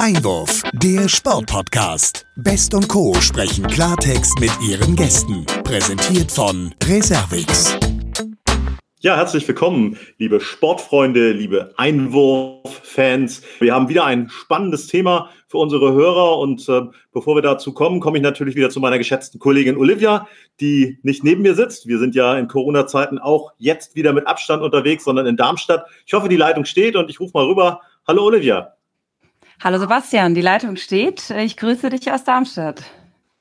Einwurf, der Sportpodcast. Best und Co. sprechen Klartext mit ihren Gästen. Präsentiert von Reservix. Ja, herzlich willkommen, liebe Sportfreunde, liebe Einwurf-Fans. Wir haben wieder ein spannendes Thema für unsere Hörer und äh, bevor wir dazu kommen, komme ich natürlich wieder zu meiner geschätzten Kollegin Olivia, die nicht neben mir sitzt. Wir sind ja in Corona-Zeiten auch jetzt wieder mit Abstand unterwegs, sondern in Darmstadt. Ich hoffe, die Leitung steht und ich rufe mal rüber. Hallo Olivia. Hallo Sebastian, die Leitung steht. Ich grüße dich aus Darmstadt.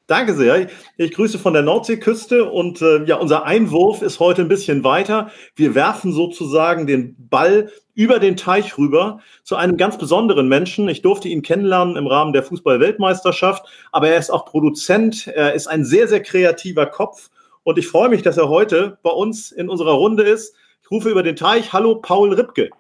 Danke sehr. Ich grüße von der Nordseeküste und äh, ja, unser Einwurf ist heute ein bisschen weiter. Wir werfen sozusagen den Ball über den Teich rüber zu einem ganz besonderen Menschen. Ich durfte ihn kennenlernen im Rahmen der Fußball-Weltmeisterschaft, aber er ist auch Produzent, er ist ein sehr, sehr kreativer Kopf und ich freue mich, dass er heute bei uns in unserer Runde ist. Ich rufe über den Teich. Hallo, Paul Ripke.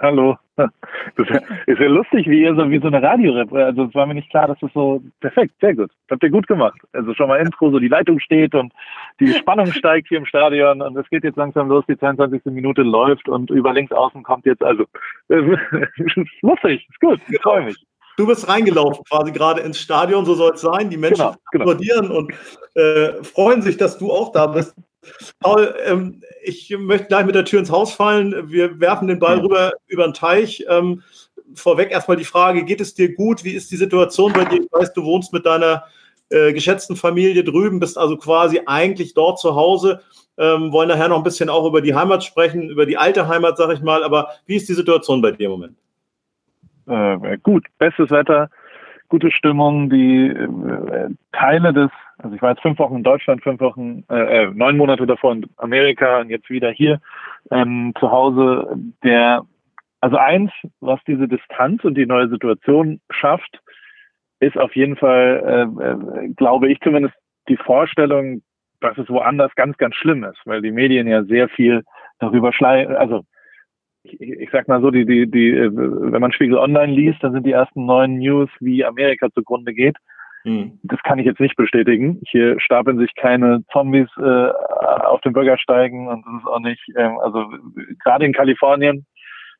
Hallo. Das ist ja lustig, wie ihr so wie so eine radio Also es war mir nicht klar, dass das so perfekt, sehr gut. habt ihr gut gemacht. Also schon mal Intro, so die Leitung steht und die Spannung steigt hier im Stadion und es geht jetzt langsam los, die 22. Minute läuft und über links außen kommt jetzt, also lustig, ist gut, ich freue mich. Du bist reingelaufen quasi gerade ins Stadion, so soll es sein. Die Menschen genau, genau. applaudieren und äh, freuen sich, dass du auch da bist. Paul, ähm, ich möchte gleich mit der Tür ins Haus fallen. Wir werfen den Ball rüber über den Teich. Ähm, vorweg erstmal die Frage, geht es dir gut? Wie ist die Situation bei dir? Ich weiß, du wohnst mit deiner äh, geschätzten Familie drüben, bist also quasi eigentlich dort zu Hause. Ähm, wollen nachher noch ein bisschen auch über die Heimat sprechen, über die alte Heimat, sag ich mal. Aber wie ist die Situation bei dir im Moment? Äh, gut, bestes Wetter, gute Stimmung. Die äh, Teile des also ich war jetzt fünf Wochen in Deutschland, fünf Wochen, äh, äh, neun Monate davor in Amerika und jetzt wieder hier ähm, zu Hause. Der, also eins, was diese Distanz und die neue Situation schafft, ist auf jeden Fall, äh, äh, glaube ich zumindest, die Vorstellung, dass es woanders ganz, ganz schlimm ist, weil die Medien ja sehr viel darüber schleiern, also ich, ich sag mal so, die, die, die, äh, wenn man Spiegel Online liest, dann sind die ersten neuen News, wie Amerika zugrunde geht. Hm. Das kann ich jetzt nicht bestätigen. Hier stapeln sich keine Zombies äh, auf den Bürgersteigen und das ist auch nicht, ähm, also gerade in Kalifornien,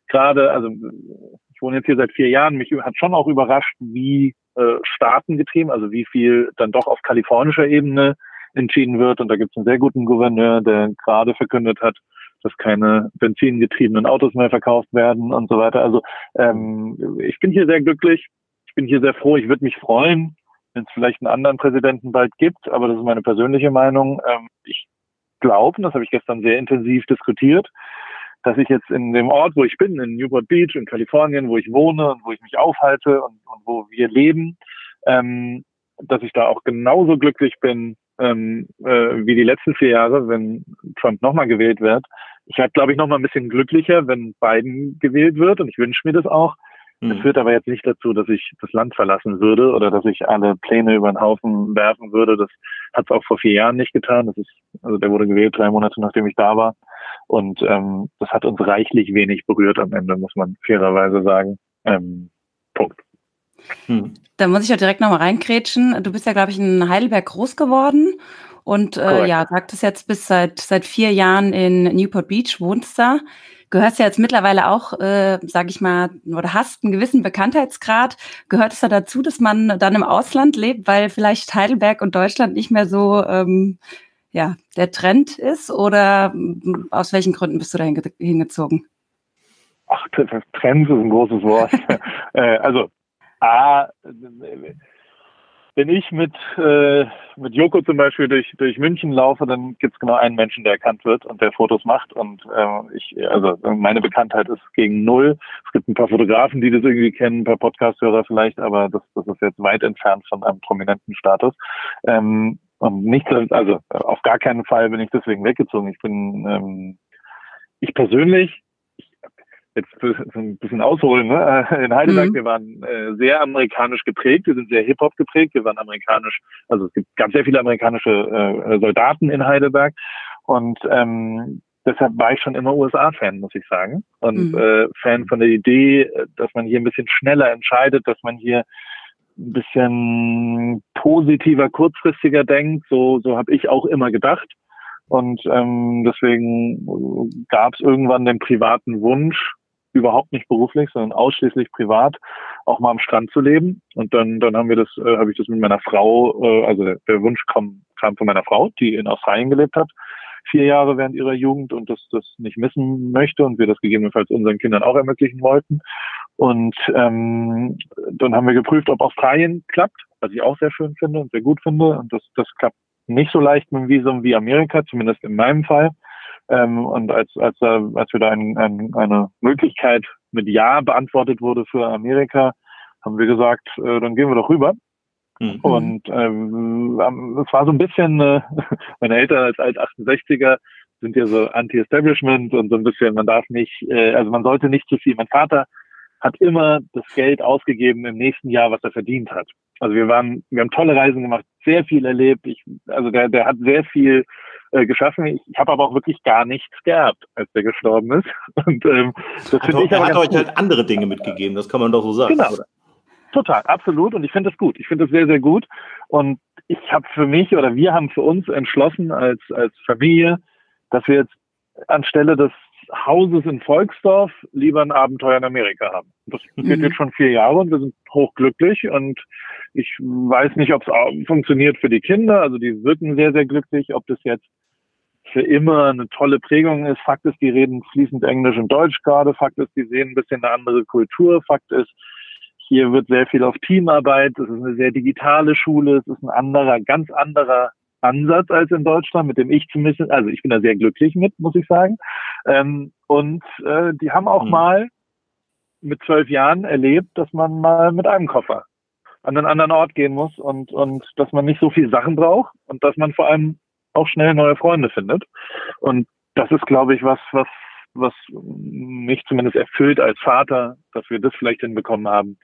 gerade, also ich wohne jetzt hier seit vier Jahren, mich hat schon auch überrascht, wie äh, staatengetrieben, also wie viel dann doch auf kalifornischer Ebene entschieden wird. Und da gibt es einen sehr guten Gouverneur, der gerade verkündet hat, dass keine benzingetriebenen Autos mehr verkauft werden und so weiter. Also ähm, ich bin hier sehr glücklich. Ich bin hier sehr froh. Ich würde mich freuen, wenn es vielleicht einen anderen Präsidenten bald gibt, aber das ist meine persönliche Meinung. Ähm, ich glaube, das habe ich gestern sehr intensiv diskutiert, dass ich jetzt in dem Ort, wo ich bin, in Newport Beach in Kalifornien, wo ich wohne und wo ich mich aufhalte und, und wo wir leben, ähm, dass ich da auch genauso glücklich bin ähm, äh, wie die letzten vier Jahre, wenn Trump nochmal gewählt wird. Ich werde, glaube ich, nochmal ein bisschen glücklicher, wenn Biden gewählt wird und ich wünsche mir das auch. Das hm. führt aber jetzt nicht dazu, dass ich das Land verlassen würde oder dass ich alle Pläne über den Haufen werfen würde. Das hat es auch vor vier Jahren nicht getan. Das ist, also der wurde gewählt drei Monate nachdem ich da war. Und ähm, das hat uns reichlich wenig berührt am Ende, muss man fairerweise sagen. Ähm, Punkt. Hm. Da muss ich ja direkt nochmal reinkrätschen. Du bist ja, glaube ich, in Heidelberg groß geworden und äh, ja, sagtest jetzt bis seit seit vier Jahren in Newport Beach, wohnst da gehörst ja jetzt mittlerweile auch, äh, sage ich mal, oder hast einen gewissen Bekanntheitsgrad. Gehört es da dazu, dass man dann im Ausland lebt, weil vielleicht Heidelberg und Deutschland nicht mehr so ähm, ja, der Trend ist? Oder mm, aus welchen Gründen bist du da hingezogen? Ach, Trend ist ein großes Wort. äh, also, A, wenn ich mit, äh, mit Joko zum Beispiel durch, durch München laufe, dann gibt es genau einen Menschen, der erkannt wird und der Fotos macht. Und äh, ich, also meine Bekanntheit ist gegen null. Es gibt ein paar Fotografen, die das irgendwie kennen, ein paar Podcast-Hörer vielleicht, aber das, das ist jetzt weit entfernt von einem prominenten Status. Ähm, und nicht, also auf gar keinen Fall bin ich deswegen weggezogen. Ich bin ähm, ich persönlich jetzt ein bisschen ausholen, ne? in Heidelberg, mhm. wir waren äh, sehr amerikanisch geprägt, wir sind sehr Hip-Hop geprägt, wir waren amerikanisch, also es gibt ganz sehr viele amerikanische äh, Soldaten in Heidelberg und ähm, deshalb war ich schon immer USA-Fan, muss ich sagen. Und mhm. äh, Fan von der Idee, dass man hier ein bisschen schneller entscheidet, dass man hier ein bisschen positiver, kurzfristiger denkt. So, so habe ich auch immer gedacht. Und ähm, deswegen gab es irgendwann den privaten Wunsch, überhaupt nicht beruflich, sondern ausschließlich privat, auch mal am Strand zu leben. Und dann, dann haben wir das, äh, habe ich das mit meiner Frau, äh, also der, der Wunsch kam, kam von meiner Frau, die in Australien gelebt hat, vier Jahre während ihrer Jugend und das, das nicht missen möchte und wir das gegebenenfalls unseren Kindern auch ermöglichen wollten. Und ähm, dann haben wir geprüft, ob Australien klappt, was ich auch sehr schön finde und sehr gut finde. Und das, das klappt nicht so leicht mit dem Visum wie Amerika, zumindest in meinem Fall. Ähm, und als, als, äh, als wir da ein, ein, eine Möglichkeit mit Ja beantwortet wurde für Amerika, haben wir gesagt, äh, dann gehen wir doch rüber. Mhm. Und ähm, es war so ein bisschen, äh, meine Eltern als Alt-68er sind ja so Anti-Establishment und so ein bisschen, man darf nicht, äh, also man sollte nicht zu viel. Mein Vater hat immer das Geld ausgegeben im nächsten Jahr, was er verdient hat. Also wir waren, wir haben tolle Reisen gemacht, sehr viel erlebt. Ich, also der, der hat sehr viel äh, geschaffen. Ich, ich habe aber auch wirklich gar nichts gehabt, als der gestorben ist. Und ähm, das finde ich. Er hat euch halt andere Dinge mitgegeben, das kann man doch so sagen. Genau. Oder? Total, absolut. Und ich finde das gut. Ich finde das sehr, sehr gut. Und ich habe für mich oder wir haben für uns entschlossen als, als Familie, dass wir jetzt anstelle des Hauses in Volksdorf lieber ein Abenteuer in Amerika haben. Das geht mhm. jetzt schon vier Jahre und wir sind hochglücklich und ich weiß nicht, ob es funktioniert für die Kinder. Also die wirken sehr, sehr glücklich. Ob das jetzt für immer eine tolle Prägung ist. Fakt ist, die reden fließend Englisch und Deutsch gerade. Fakt ist, die sehen ein bisschen eine andere Kultur. Fakt ist, hier wird sehr viel auf Teamarbeit. Es ist eine sehr digitale Schule. Es ist ein anderer, ganz anderer Ansatz als in Deutschland, mit dem ich zumindest, also ich bin da sehr glücklich mit, muss ich sagen. Ähm, und äh, die haben auch mhm. mal mit zwölf Jahren erlebt, dass man mal mit einem Koffer an einen anderen Ort gehen muss und, und dass man nicht so viel Sachen braucht und dass man vor allem auch schnell neue Freunde findet. Und das ist, glaube ich, was, was was mich zumindest erfüllt als Vater, dass wir das vielleicht hinbekommen haben.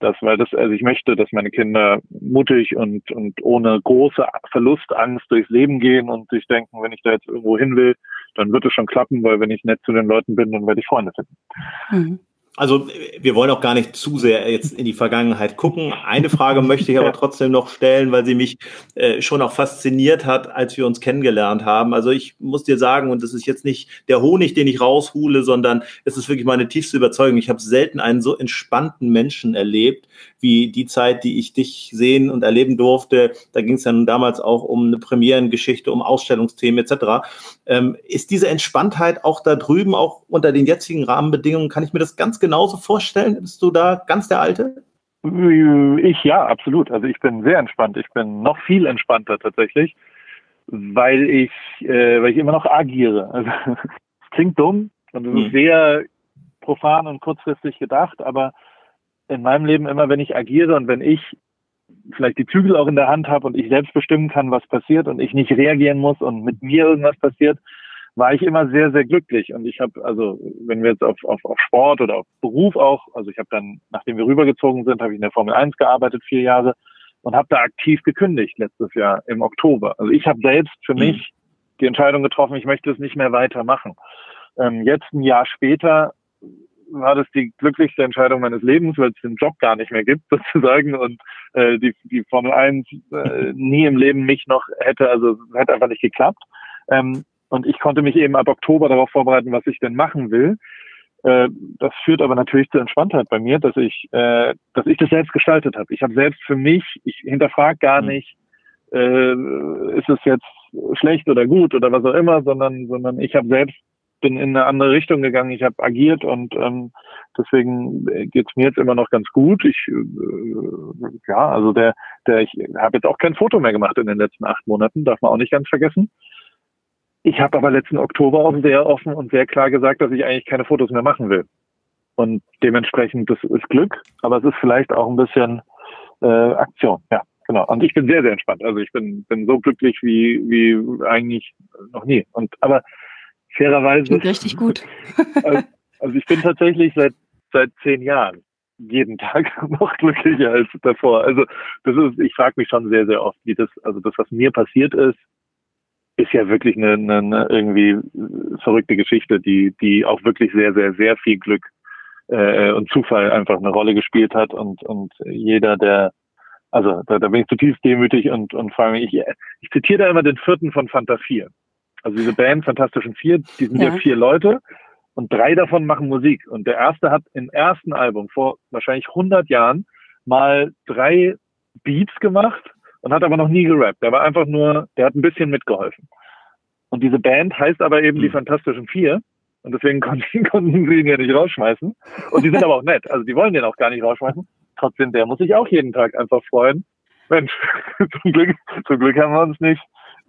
Das, weil das, also ich möchte, dass meine Kinder mutig und, und ohne große Verlustangst durchs Leben gehen und sich denken, wenn ich da jetzt irgendwo hin will, dann wird es schon klappen, weil wenn ich nett zu den Leuten bin, dann werde ich Freunde finden. Mhm. Also wir wollen auch gar nicht zu sehr jetzt in die Vergangenheit gucken. Eine Frage möchte ich aber trotzdem noch stellen, weil sie mich äh, schon auch fasziniert hat, als wir uns kennengelernt haben. Also ich muss dir sagen, und das ist jetzt nicht der Honig, den ich raushule, sondern es ist wirklich meine tiefste Überzeugung. Ich habe selten einen so entspannten Menschen erlebt, wie die Zeit, die ich dich sehen und erleben durfte. Da ging es dann damals auch um eine Premierengeschichte, um Ausstellungsthemen etc. Ähm, ist diese Entspanntheit auch da drüben, auch unter den jetzigen Rahmenbedingungen, kann ich mir das ganz genauso vorstellen? Bist du da ganz der Alte? Ich ja, absolut. Also ich bin sehr entspannt. Ich bin noch viel entspannter tatsächlich, weil ich, äh, weil ich immer noch agiere. Also es klingt dumm und es hm. ist sehr profan und kurzfristig gedacht, aber in meinem Leben immer, wenn ich agiere und wenn ich vielleicht die Zügel auch in der Hand habe und ich selbst bestimmen kann, was passiert und ich nicht reagieren muss und mit mir irgendwas passiert, war ich immer sehr, sehr glücklich. Und ich habe, also wenn wir jetzt auf, auf, auf Sport oder auf Beruf auch, also ich habe dann, nachdem wir rübergezogen sind, habe ich in der Formel 1 gearbeitet, vier Jahre, und habe da aktiv gekündigt letztes Jahr im Oktober. Also ich habe selbst für mhm. mich die Entscheidung getroffen, ich möchte es nicht mehr weitermachen. Ähm, jetzt ein Jahr später war das die glücklichste Entscheidung meines Lebens, weil es den Job gar nicht mehr gibt sozusagen und äh, die, die Formel 1 äh, nie im Leben mich noch hätte, also hätte einfach nicht geklappt. Ähm, und ich konnte mich eben ab Oktober darauf vorbereiten, was ich denn machen will. Äh, das führt aber natürlich zur Entspanntheit bei mir, dass ich, äh, dass ich das selbst gestaltet habe. Ich habe selbst für mich, ich hinterfrage gar mhm. nicht, äh, ist es jetzt schlecht oder gut oder was auch immer, sondern, sondern ich habe selbst bin in eine andere Richtung gegangen, ich habe agiert und ähm, deswegen geht's mir jetzt immer noch ganz gut. Ich äh, ja, also der, der ich habe jetzt auch kein Foto mehr gemacht in den letzten acht Monaten, darf man auch nicht ganz vergessen. Ich habe aber letzten Oktober auch sehr offen und sehr klar gesagt, dass ich eigentlich keine Fotos mehr machen will. Und dementsprechend, das ist Glück, aber es ist vielleicht auch ein bisschen äh, Aktion, ja. Genau. Und ich bin sehr, sehr entspannt. Also ich bin, bin so glücklich wie, wie eigentlich noch nie. Und aber fairerweise. Klingt richtig gut. also, also ich bin tatsächlich seit seit zehn Jahren jeden Tag noch glücklicher als davor. Also das ist, ich frage mich schon sehr, sehr oft, wie das, also das, was mir passiert ist, ist ja wirklich eine, eine, eine irgendwie verrückte Geschichte, die, die auch wirklich sehr, sehr, sehr viel Glück äh, und Zufall einfach eine Rolle gespielt hat und, und jeder, der also da, da bin ich zutiefst demütig und, und frage mich, ich, ich zitiere da immer den vierten von Fanta 4. Also diese Band Fantastischen Vier, die sind ja, ja vier Leute Und drei davon machen Musik. Und der erste hat im ersten Album vor wahrscheinlich 100 Jahren mal drei Beats gemacht und hat aber noch nie gerappt. Der war einfach nur, der hat ein bisschen mitgeholfen. Und diese Band heißt aber eben die hm. Fantastischen Vier. Und deswegen konnten, konnten sie ihn ja nicht rausschmeißen. Und die sind aber auch nett. Also die wollen den auch gar nicht rausschmeißen. Trotzdem, der muss sich auch jeden Tag einfach freuen. Mensch, zum Glück, zum Glück haben wir uns nicht,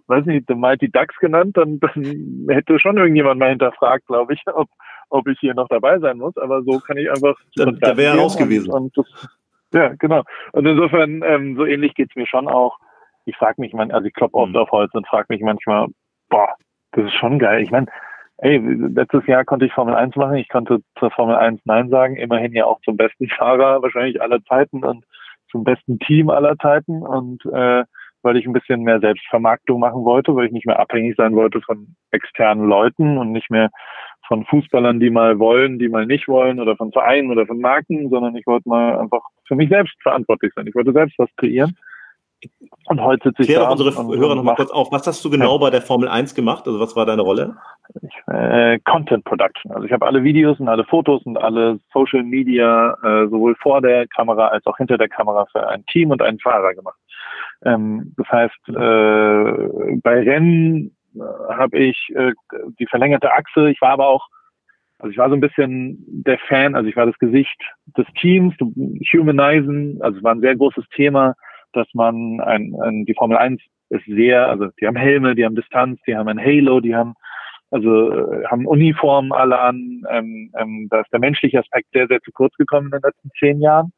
weiß nicht, The Mighty Ducks genannt, dann, dann hätte schon irgendjemand mal hinterfragt, glaube ich, ob, ob ich hier noch dabei sein muss. Aber so kann ich einfach. Da, da wäre er raus gewesen. Und das, ja, genau. Und insofern, ähm, so ähnlich geht's mir schon auch. Ich frage mich, man, also ich kloppe oft mhm. auf Holz und frage mich manchmal, boah, das ist schon geil. Ich meine, ey, letztes Jahr konnte ich Formel 1 machen, ich konnte zur Formel 1 Nein sagen, immerhin ja auch zum besten Fahrer wahrscheinlich aller Zeiten und zum besten Team aller Zeiten und äh, weil ich ein bisschen mehr Selbstvermarktung machen wollte, weil ich nicht mehr abhängig sein wollte von externen Leuten und nicht mehr von Fußballern, die mal wollen, die mal nicht wollen oder von Vereinen oder von Marken, sondern ich wollte mal einfach für mich selbst verantwortlich sein. Ich wollte selbst was kreieren. Und heute sitze ich Klär da. unsere Hörer noch mal kurz auf. Was hast du genau ja. bei der Formel 1 gemacht? Also was war deine Rolle? Ich, äh, Content Production. Also ich habe alle Videos und alle Fotos und alle Social Media äh, sowohl vor der Kamera als auch hinter der Kamera für ein Team und einen Fahrer gemacht. Ähm, das heißt, äh, bei Rennen äh, habe ich äh, die verlängerte Achse. Ich war aber auch, also ich war so ein bisschen der Fan, also ich war das Gesicht des Teams, humanizen, also es war ein sehr großes Thema, dass man ein, ein die Formel 1 ist sehr, also die haben Helme, die haben Distanz, die haben ein Halo, die haben also äh, haben Uniformen alle an. Ähm, ähm, da ist der menschliche Aspekt sehr, sehr zu kurz gekommen in den letzten zehn Jahren.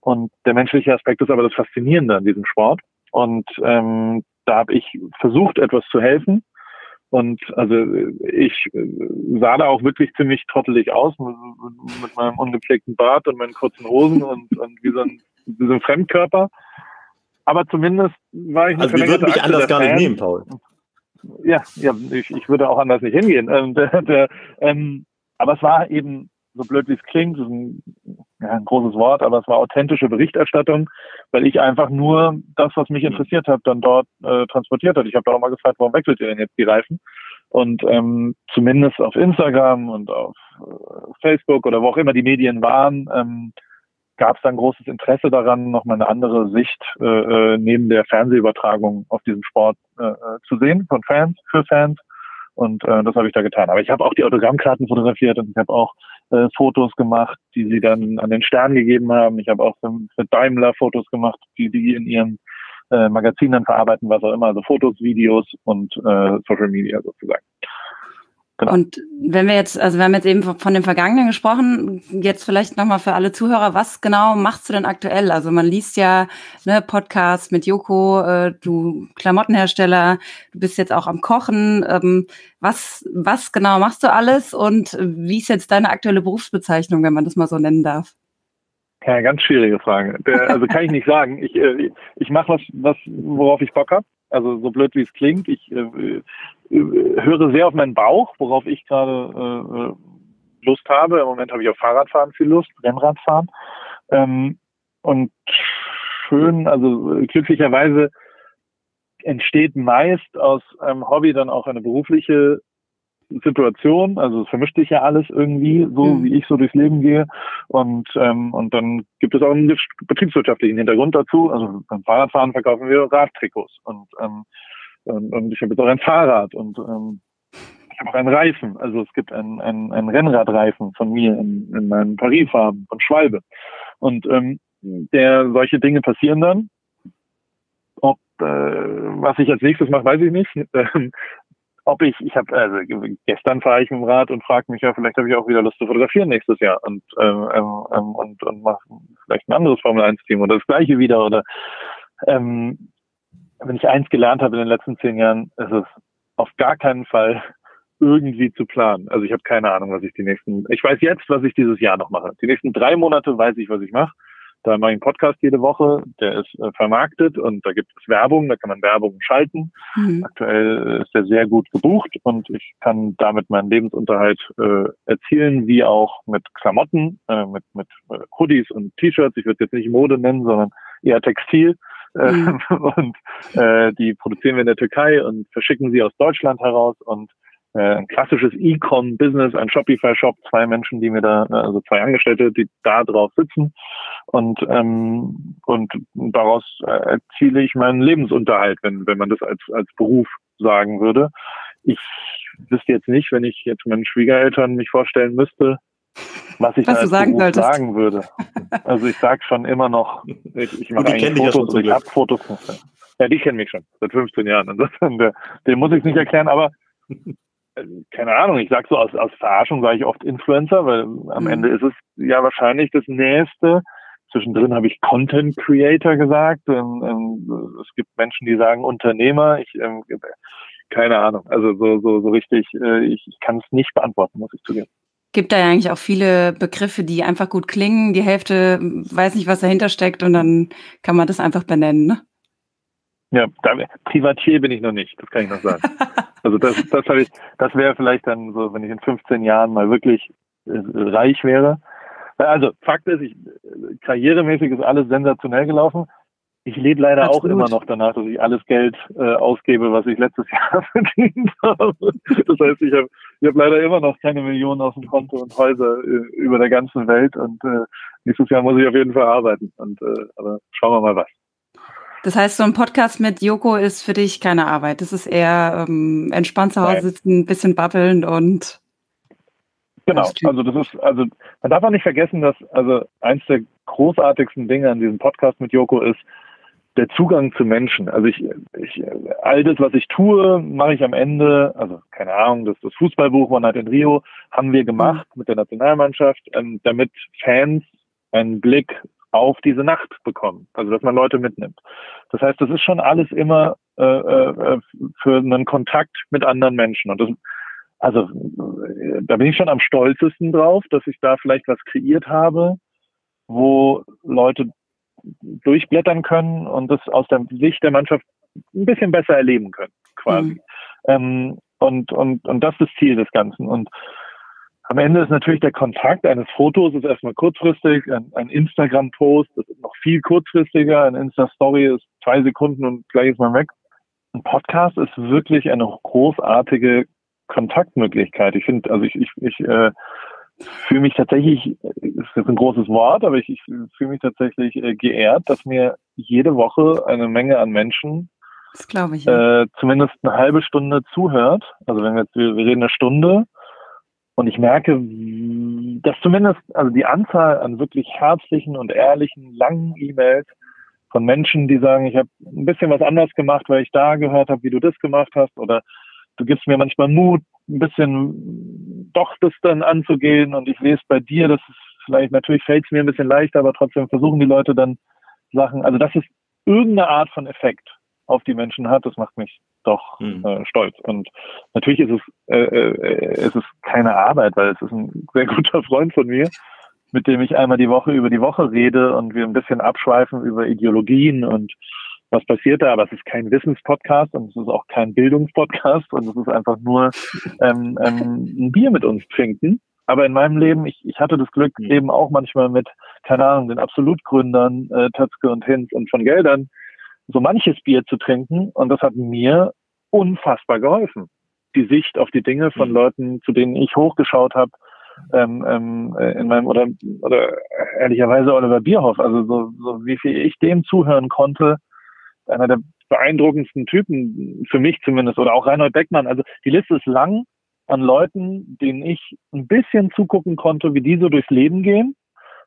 Und der menschliche Aspekt ist aber das Faszinierende an diesem Sport. Und ähm, da habe ich versucht, etwas zu helfen. Und also ich sah da auch wirklich ziemlich trottelig aus mit, meinem ungepflegten Bart und meinen kurzen Hosen und, und wie, so ein, wie so ein Fremdkörper. Aber zumindest war ich nicht Also wir würden mich anders gar nicht nehmen, Paul. Ja, ja ich, ich würde auch anders nicht hingehen. Ähm, der, der, ähm, aber es war eben so blöd wie es klingt, ein, ja, ein großes Wort, aber es war authentische Berichterstattung, weil ich einfach nur das, was mich interessiert hat, dann dort äh, transportiert hat. Ich habe da auch mal gefragt, warum wechselt ihr denn jetzt die Reifen? Und ähm, zumindest auf Instagram und auf äh, Facebook oder wo auch immer die Medien waren, ähm, gab es dann großes Interesse daran, nochmal eine andere Sicht äh, äh, neben der Fernsehübertragung auf diesem Sport äh, äh, zu sehen von Fans, für Fans. Und äh, das habe ich da getan. Aber ich habe auch die Autogrammkarten fotografiert und ich habe auch äh, Fotos gemacht, die sie dann an den Stern gegeben haben. Ich habe auch für, für Daimler Fotos gemacht, die die in ihren äh, Magazinen verarbeiten, was auch immer, also Fotos, Videos und äh, Social Media sozusagen. Genau. Und wenn wir jetzt, also wir haben jetzt eben von dem Vergangenen gesprochen, jetzt vielleicht nochmal für alle Zuhörer, was genau machst du denn aktuell? Also man liest ja ne, Podcast mit Joko, äh, du Klamottenhersteller, du bist jetzt auch am Kochen. Ähm, was, was genau machst du alles und wie ist jetzt deine aktuelle Berufsbezeichnung, wenn man das mal so nennen darf? Ja, ganz schwierige Frage. Also kann ich nicht sagen. Ich, äh, ich mache was, was, worauf ich Bock habe. Also so blöd wie es klingt. Ich äh, höre sehr auf meinen Bauch, worauf ich gerade äh, Lust habe. Im Moment habe ich auf Fahrradfahren viel Lust, Rennradfahren. Ähm, und schön, also glücklicherweise entsteht meist aus einem Hobby dann auch eine berufliche Situation. Also es vermischt sich ja alles irgendwie, so mhm. wie ich so durchs Leben gehe. Und, ähm, und dann gibt es auch einen betriebswirtschaftlichen Hintergrund dazu. Also beim Fahrradfahren verkaufen wir Radtrikots und ähm, und, und ich habe jetzt auch ein Fahrrad und ähm, ich habe auch einen Reifen. Also es gibt einen, einen, einen Rennradreifen von mir in, in meinen Paris-Farben von Schwalbe. Und ähm, der solche Dinge passieren dann. Ob äh, was ich als nächstes mache, weiß ich nicht. Ähm, ob ich, ich habe, also gestern fahre ich mit dem Rad und frage mich ja, vielleicht habe ich auch wieder Lust zu fotografieren nächstes Jahr und ähm, ähm, ähm und, und mache vielleicht ein anderes Formel 1 Team oder das gleiche wieder oder ähm, wenn ich eins gelernt habe in den letzten zehn Jahren, ist es auf gar keinen Fall irgendwie zu planen. Also ich habe keine Ahnung, was ich die nächsten, ich weiß jetzt, was ich dieses Jahr noch mache. Die nächsten drei Monate weiß ich, was ich mache. Da mache ich einen Podcast jede Woche, der ist äh, vermarktet und da gibt es Werbung, da kann man Werbung schalten. Mhm. Aktuell ist der sehr gut gebucht und ich kann damit meinen Lebensunterhalt äh, erzielen, wie auch mit Klamotten, äh, mit, mit äh, Hoodies und T-Shirts. Ich würde jetzt nicht Mode nennen, sondern eher Textil. Mhm. und äh, die produzieren wir in der Türkei und verschicken sie aus Deutschland heraus und äh, ein klassisches E-Com-Business, ein Shopify-Shop, zwei Menschen, die mir da, also zwei Angestellte, die da drauf sitzen und ähm, und daraus äh, erziele ich meinen Lebensunterhalt, wenn wenn man das als als Beruf sagen würde. Ich wüsste jetzt nicht, wenn ich jetzt meinen Schwiegereltern mich vorstellen müsste, was ich was da als sagen, Beruf sagen würde. Also ich sage schon immer noch, ich, ich mache eigentlich Fotos, ja ich habe Fotos. Ja, die kennen mich schon seit 15 Jahren. Insofern, den muss ich nicht erklären, aber keine Ahnung, ich sag so aus, aus Verarschung sage ich oft Influencer, weil am mhm. Ende ist es ja wahrscheinlich das Nächste. Zwischendrin habe ich Content Creator gesagt. Ähm, ähm, es gibt Menschen, die sagen Unternehmer. Ich ähm, keine Ahnung. Also so so so richtig. Äh, ich, ich kann es nicht beantworten, muss ich zugeben. Gibt da ja eigentlich auch viele Begriffe, die einfach gut klingen. Die Hälfte weiß nicht, was dahinter steckt und dann kann man das einfach benennen. Ne? Ja, da, Privatier bin ich noch nicht, das kann ich noch sagen. also das, das habe ich, das wäre vielleicht dann so, wenn ich in 15 Jahren mal wirklich äh, reich wäre. Also Fakt ist, ich, karrieremäßig ist alles sensationell gelaufen. Ich lebe leider Absolut. auch immer noch danach, dass ich alles Geld äh, ausgebe, was ich letztes Jahr verdient habe. Das heißt, ich habe ich hab leider immer noch keine Millionen auf dem Konto und Häuser äh, über der ganzen Welt und äh, nächstes Jahr muss ich auf jeden Fall arbeiten. Und äh, aber schauen wir mal was. Das heißt, so ein Podcast mit Joko ist für dich keine Arbeit. Das ist eher ähm, entspannt zu Hause sitzen, ein bisschen babbeln und. Genau, also das ist, also man darf auch nicht vergessen, dass also eins der großartigsten Dinge an diesem Podcast mit Joko ist der Zugang zu Menschen. Also ich, ich all das, was ich tue, mache ich am Ende, also keine Ahnung, das, das Fußballbuch One Night in Rio haben wir gemacht mhm. mit der Nationalmannschaft, ähm, damit Fans einen Blick auf diese Nacht bekommen. Also dass man Leute mitnimmt. Das heißt, das ist schon alles immer äh, äh, für einen Kontakt mit anderen Menschen. Und das, also da bin ich schon am stolzesten drauf, dass ich da vielleicht was kreiert habe, wo Leute durchblättern können und das aus der Sicht der Mannschaft ein bisschen besser erleben können, quasi. Mhm. Ähm, und, und, und das ist das Ziel des Ganzen. Und am Ende ist natürlich der Kontakt eines Fotos ist erstmal kurzfristig, ein, ein Instagram-Post ist noch viel kurzfristiger, ein Insta-Story ist zwei Sekunden und gleich ist man weg. Ein Podcast ist wirklich eine großartige Kontaktmöglichkeit. Ich finde, also ich, ich, ich äh, fühle mich tatsächlich, das ist ein großes Wort, aber ich, ich fühle mich tatsächlich äh, geehrt, dass mir jede Woche eine Menge an Menschen das glaube ich, ja. äh, zumindest eine halbe Stunde zuhört. Also wenn wir jetzt, wir, wir reden eine Stunde, und ich merke, dass zumindest also die Anzahl an wirklich herzlichen und ehrlichen, langen E-Mails von Menschen, die sagen, ich habe ein bisschen was anders gemacht, weil ich da gehört habe, wie du das gemacht hast, oder du gibst mir manchmal Mut, ein bisschen doch das dann anzugehen und ich lese bei dir, das ist vielleicht, natürlich fällt es mir ein bisschen leichter, aber trotzdem versuchen die Leute dann Sachen, also das ist irgendeine Art von Effekt auf die Menschen hat, das macht mich doch mhm. äh, stolz. Und natürlich ist es, äh, äh, es ist keine Arbeit, weil es ist ein sehr guter Freund von mir, mit dem ich einmal die Woche über die Woche rede und wir ein bisschen abschweifen über Ideologien und was passiert da, aber es ist kein Wissenspodcast und es ist auch kein Bildungspodcast und es ist einfach nur ähm, ähm, ein Bier mit uns trinken. Aber in meinem Leben, ich, ich hatte das Glück, mhm. eben auch manchmal mit, keine Ahnung, den Absolutgründern, äh, Tötzke und Hinz und von Geldern so manches Bier zu trinken und das hat mir unfassbar geholfen. Die Sicht auf die Dinge von mhm. Leuten, zu denen ich hochgeschaut habe, ähm, ähm, in meinem oder oder ehrlicherweise Oliver Bierhoff, also so, so wie viel ich dem zuhören konnte, einer der beeindruckendsten Typen für mich zumindest oder auch Reinhold Beckmann. Also die Liste ist lang an Leuten, denen ich ein bisschen zugucken konnte, wie die so durchs Leben gehen,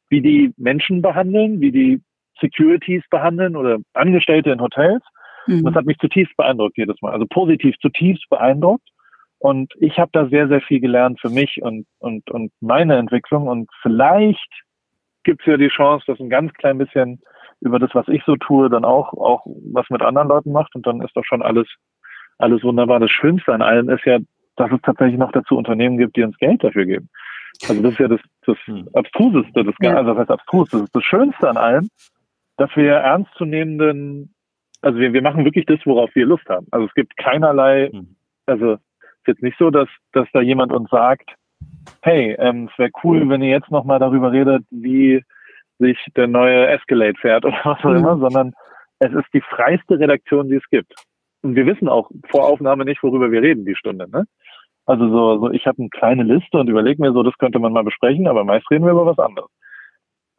wie die Menschen behandeln, wie die Securities behandeln oder Angestellte in Hotels. Mhm. Das hat mich zutiefst beeindruckt jedes Mal. Also positiv zutiefst beeindruckt. Und ich habe da sehr, sehr viel gelernt für mich und, und, und meine Entwicklung. Und vielleicht gibt es ja die Chance, dass ein ganz klein bisschen über das, was ich so tue, dann auch, auch was mit anderen Leuten macht. Und dann ist doch schon alles, alles wunderbar. Das Schönste an allem ist ja, dass es tatsächlich noch dazu Unternehmen gibt, die uns Geld dafür geben. Also das ist ja das, das hm. Abstruseste, das, ja. also das heißt abstrus, das ist das Schönste an allem, dass wir ernstzunehmenden, also wir, wir machen wirklich das, worauf wir Lust haben. Also es gibt keinerlei, mhm. also es ist jetzt nicht so, dass, dass da jemand uns sagt, hey, ähm, es wäre cool, wenn ihr jetzt nochmal darüber redet, wie sich der neue Escalade fährt oder was auch mhm. immer, sondern es ist die freiste Redaktion, die es gibt. Und wir wissen auch vor Aufnahme nicht, worüber wir reden, die Stunde. Ne? Also so, so ich habe eine kleine Liste und überlege mir so, das könnte man mal besprechen, aber meist reden wir über was anderes.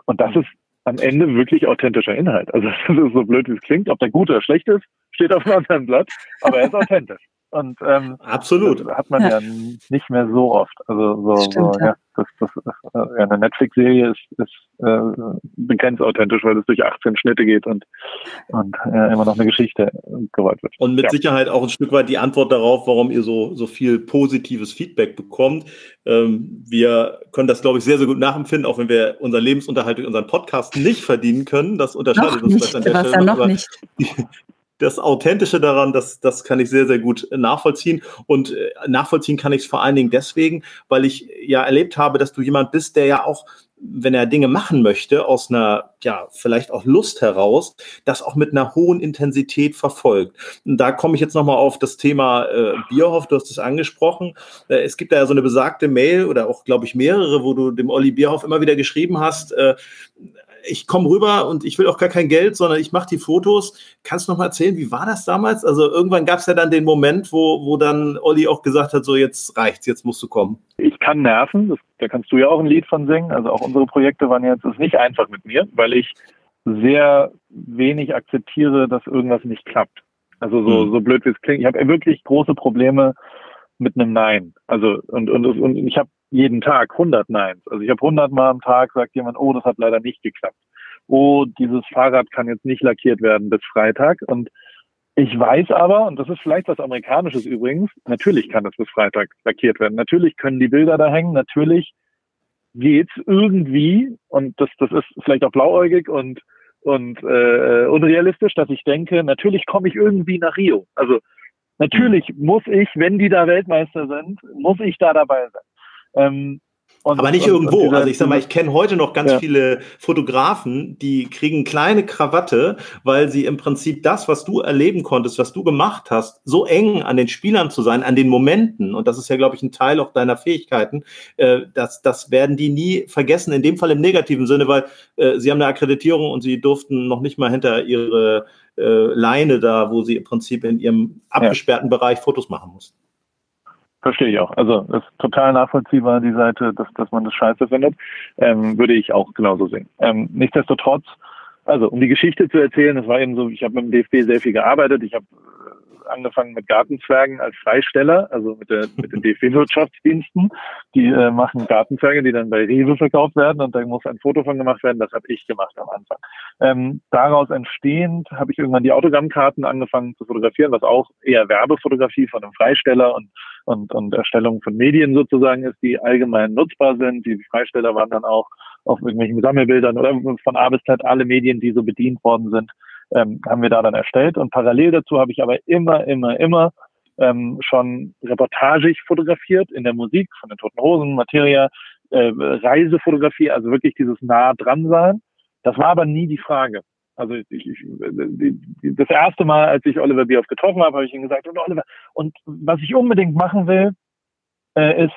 Und das ist am Ende wirklich authentischer Inhalt. Also das ist so blöd, wie es klingt. Ob der gut oder schlecht ist, steht auf einem anderen Blatt, aber er ist authentisch. Und ähm, absolut hat man ja. ja. nicht mehr so oft. Also so, Stimmt, so ja. ja. das, das ist, äh, eine Netflix-Serie ist, ist äh, begrenzt authentisch, weil es durch 18 Schnitte geht und und äh, immer noch eine Geschichte gewollt wird. Und mit ja. Sicherheit auch ein Stück weit die Antwort darauf, warum ihr so so viel positives Feedback bekommt. Ähm, wir können das, glaube ich, sehr sehr gut nachempfinden, auch wenn wir unseren Lebensunterhalt durch unseren Podcast nicht verdienen können. Das unterscheidet noch uns nicht, an der Stelle. Noch nicht das Authentische daran, das, das kann ich sehr, sehr gut nachvollziehen. Und äh, nachvollziehen kann ich es vor allen Dingen deswegen, weil ich ja erlebt habe, dass du jemand bist, der ja auch, wenn er Dinge machen möchte, aus einer, ja, vielleicht auch Lust heraus, das auch mit einer hohen Intensität verfolgt. Und da komme ich jetzt nochmal auf das Thema äh, Bierhoff, du hast es angesprochen. Äh, es gibt da ja so eine besagte Mail oder auch, glaube ich, mehrere, wo du dem Olli Bierhoff immer wieder geschrieben hast, äh, ich komme rüber und ich will auch gar kein Geld, sondern ich mache die Fotos. Kannst du noch mal erzählen, wie war das damals? Also irgendwann gab es ja dann den Moment, wo, wo dann Olli auch gesagt hat, so jetzt reicht's, jetzt musst du kommen. Ich kann nerven, das, da kannst du ja auch ein Lied von singen. Also auch unsere Projekte waren jetzt, ist nicht einfach mit mir, weil ich sehr wenig akzeptiere, dass irgendwas nicht klappt. Also so, mhm. so blöd wie es klingt. Ich habe wirklich große Probleme mit einem Nein. Also und, und, und ich habe jeden Tag 100 Neins. Also ich habe 100 Mal am Tag sagt jemand, oh, das hat leider nicht geklappt. Oh, dieses Fahrrad kann jetzt nicht lackiert werden bis Freitag. Und ich weiß aber, und das ist vielleicht was Amerikanisches übrigens, natürlich kann das bis Freitag lackiert werden. Natürlich können die Bilder da hängen. Natürlich geht's irgendwie. Und das, das ist vielleicht auch blauäugig und und äh, unrealistisch, dass ich denke, natürlich komme ich irgendwie nach Rio. Also natürlich muss ich, wenn die da Weltmeister sind, muss ich da dabei sein. Ähm, und, aber nicht und, irgendwo. Und also ich sag mal, ich kenne heute noch ganz ja. viele Fotografen, die kriegen kleine Krawatte, weil sie im Prinzip das, was du erleben konntest, was du gemacht hast, so eng an den Spielern zu sein, an den Momenten, und das ist ja, glaube ich, ein Teil auch deiner Fähigkeiten, äh, das, das werden die nie vergessen, in dem Fall im negativen Sinne, weil äh, sie haben eine Akkreditierung und sie durften noch nicht mal hinter ihre äh, Leine da, wo sie im Prinzip in ihrem abgesperrten ja. Bereich Fotos machen mussten. Verstehe ich auch. Also ist total nachvollziehbar, die Seite, dass, dass man das scheiße findet. Ähm, würde ich auch genauso sehen. Ähm, nichtsdestotrotz, also um die Geschichte zu erzählen, es war eben so, ich habe mit dem DFB sehr viel gearbeitet. Ich habe angefangen mit Gartenzwergen als Freisteller, also mit, der, mit den DFB-Wirtschaftsdiensten. Die äh, machen Gartenzwerge, die dann bei Rewe verkauft werden und da muss ein Foto von gemacht werden. Das habe ich gemacht am Anfang. Ähm, daraus entstehend habe ich irgendwann die Autogrammkarten angefangen zu fotografieren, was auch eher Werbefotografie von einem Freisteller und, und, und Erstellung von Medien sozusagen ist, die allgemein nutzbar sind. Die Freisteller waren dann auch auf irgendwelchen Sammelbildern oder von A bis Z alle Medien, die so bedient worden sind, ähm, haben wir da dann erstellt. Und parallel dazu habe ich aber immer, immer, immer ähm, schon reportagig fotografiert in der Musik von den Toten Hosen, Materia, äh, Reisefotografie, also wirklich dieses nah dran sein. Das war aber nie die Frage. Also ich, ich, das erste Mal, als ich Oliver Bierhoff getroffen habe, habe ich ihm gesagt, und Oliver, und was ich unbedingt machen will, äh, ist,